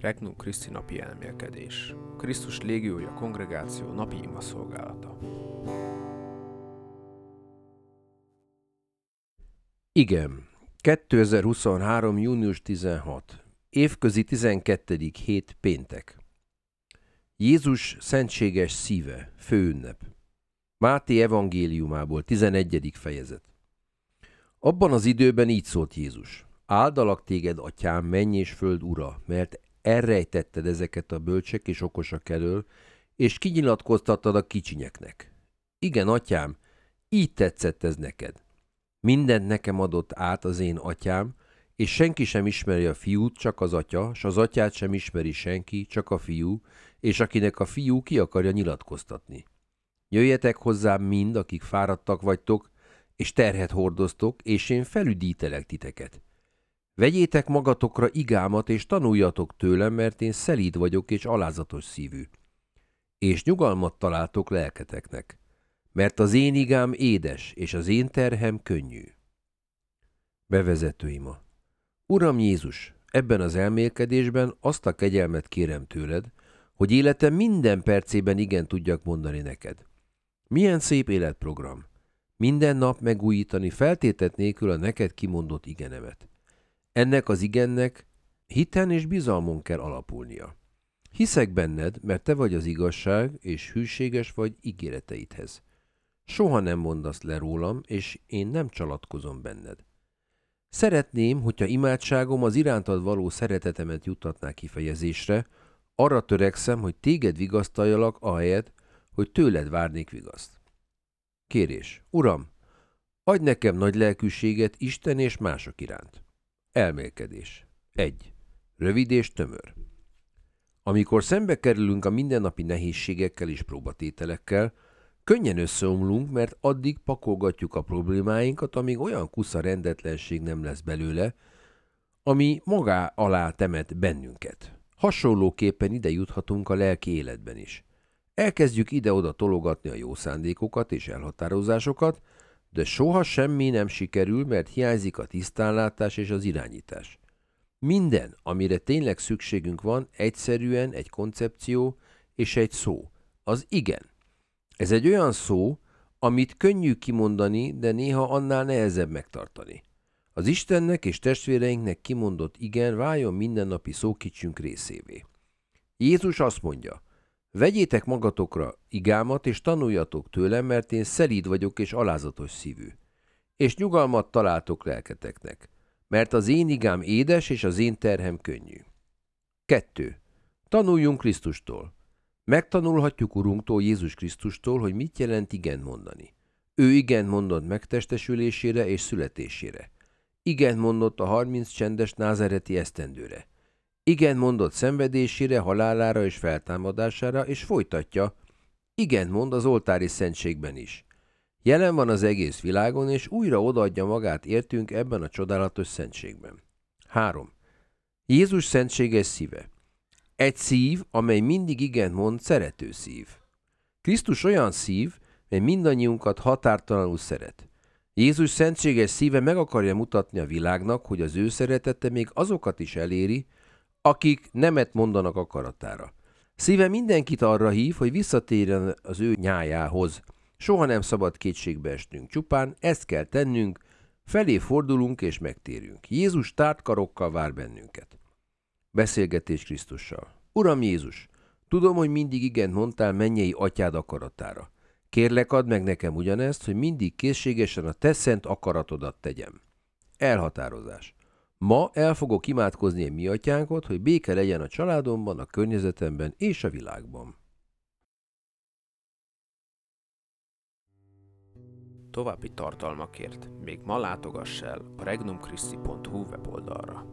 Regnum Christi napi elmélkedés. Krisztus légiója kongregáció napi ima szolgálata. Igen. 2023. június 16. Évközi 12. hét péntek. Jézus szentséges szíve, főünnep. Máté evangéliumából 11. fejezet. Abban az időben így szólt Jézus. Áldalak téged, atyám, menj és föld ura, mert elrejtetted ezeket a bölcsek és okosak elől, és kinyilatkoztattad a kicsinyeknek. Igen, atyám, így tetszett ez neked. Mindent nekem adott át az én atyám, és senki sem ismeri a fiút, csak az atya, s az atyát sem ismeri senki, csak a fiú, és akinek a fiú ki akarja nyilatkoztatni. Jöjjetek hozzám mind, akik fáradtak vagytok, és terhet hordoztok, és én felüdítelek titeket. Vegyétek magatokra igámat, és tanuljatok tőlem, mert én szelíd vagyok és alázatos szívű. És nyugalmat találtok lelketeknek, mert az én igám édes, és az én terhem könnyű. Bevezető ima. Uram Jézus, ebben az elmélkedésben azt a kegyelmet kérem tőled, hogy életem minden percében igen tudjak mondani neked. Milyen szép életprogram! Minden nap megújítani feltétet nélkül a neked kimondott igenemet. Ennek az igennek hiten és bizalmon kell alapulnia. Hiszek benned, mert te vagy az igazság, és hűséges vagy ígéreteidhez. Soha nem mondasz le rólam, és én nem csalatkozom benned. Szeretném, hogyha imádságom az irántad való szeretetemet juttatná kifejezésre, arra törekszem, hogy téged vigasztaljalak, ahelyett, hogy tőled várnék vigaszt. Kérés. Uram, adj nekem nagy lelkűséget Isten és mások iránt. Elmélkedés. 1. Rövid és tömör. Amikor szembe kerülünk a mindennapi nehézségekkel és próbatételekkel, könnyen összeomlunk, mert addig pakolgatjuk a problémáinkat, amíg olyan kusza rendetlenség nem lesz belőle, ami magá alá temet bennünket. Hasonlóképpen ide juthatunk a lelki életben is. Elkezdjük ide-oda tologatni a jó szándékokat és elhatározásokat, de soha semmi nem sikerül, mert hiányzik a tisztánlátás és az irányítás. Minden, amire tényleg szükségünk van, egyszerűen egy koncepció és egy szó. Az igen. Ez egy olyan szó, amit könnyű kimondani, de néha annál nehezebb megtartani. Az Istennek és testvéreinknek kimondott igen váljon mindennapi szókicsünk részévé. Jézus azt mondja, Vegyétek magatokra igámat, és tanuljatok tőlem, mert én szelíd vagyok és alázatos szívű. És nyugalmat találtok lelketeknek, mert az én igám édes, és az én terhem könnyű. 2. Tanuljunk Krisztustól. Megtanulhatjuk Urunktól, Jézus Krisztustól, hogy mit jelent igen mondani. Ő igen mondott megtestesülésére és születésére. Igen mondott a harminc csendes názereti esztendőre. Igen mondott szenvedésére, halálára és feltámadására, és folytatja. Igen mond az oltári szentségben is. Jelen van az egész világon, és újra odaadja magát értünk ebben a csodálatos szentségben. 3. Jézus szentséges szíve. Egy szív, amely mindig igen mond, szerető szív. Krisztus olyan szív, mely mindannyiunkat határtalanul szeret. Jézus szentséges szíve meg akarja mutatni a világnak, hogy az ő szeretete még azokat is eléri, akik nemet mondanak akaratára. Szíve mindenkit arra hív, hogy visszatérjen az ő nyájához. Soha nem szabad kétségbe esnünk, csupán ezt kell tennünk, felé fordulunk és megtérünk. Jézus tárt karokkal vár bennünket. Beszélgetés Krisztussal. Uram Jézus, tudom, hogy mindig igen mondtál mennyei atyád akaratára. Kérlek, add meg nekem ugyanezt, hogy mindig készségesen a te szent akaratodat tegyem. Elhatározás. Ma el fogok imádkozni a mi atyánkot, hogy béke legyen a családomban, a környezetemben és a világban. További tartalmakért még ma látogass el a regnumchristi.hu weboldalra.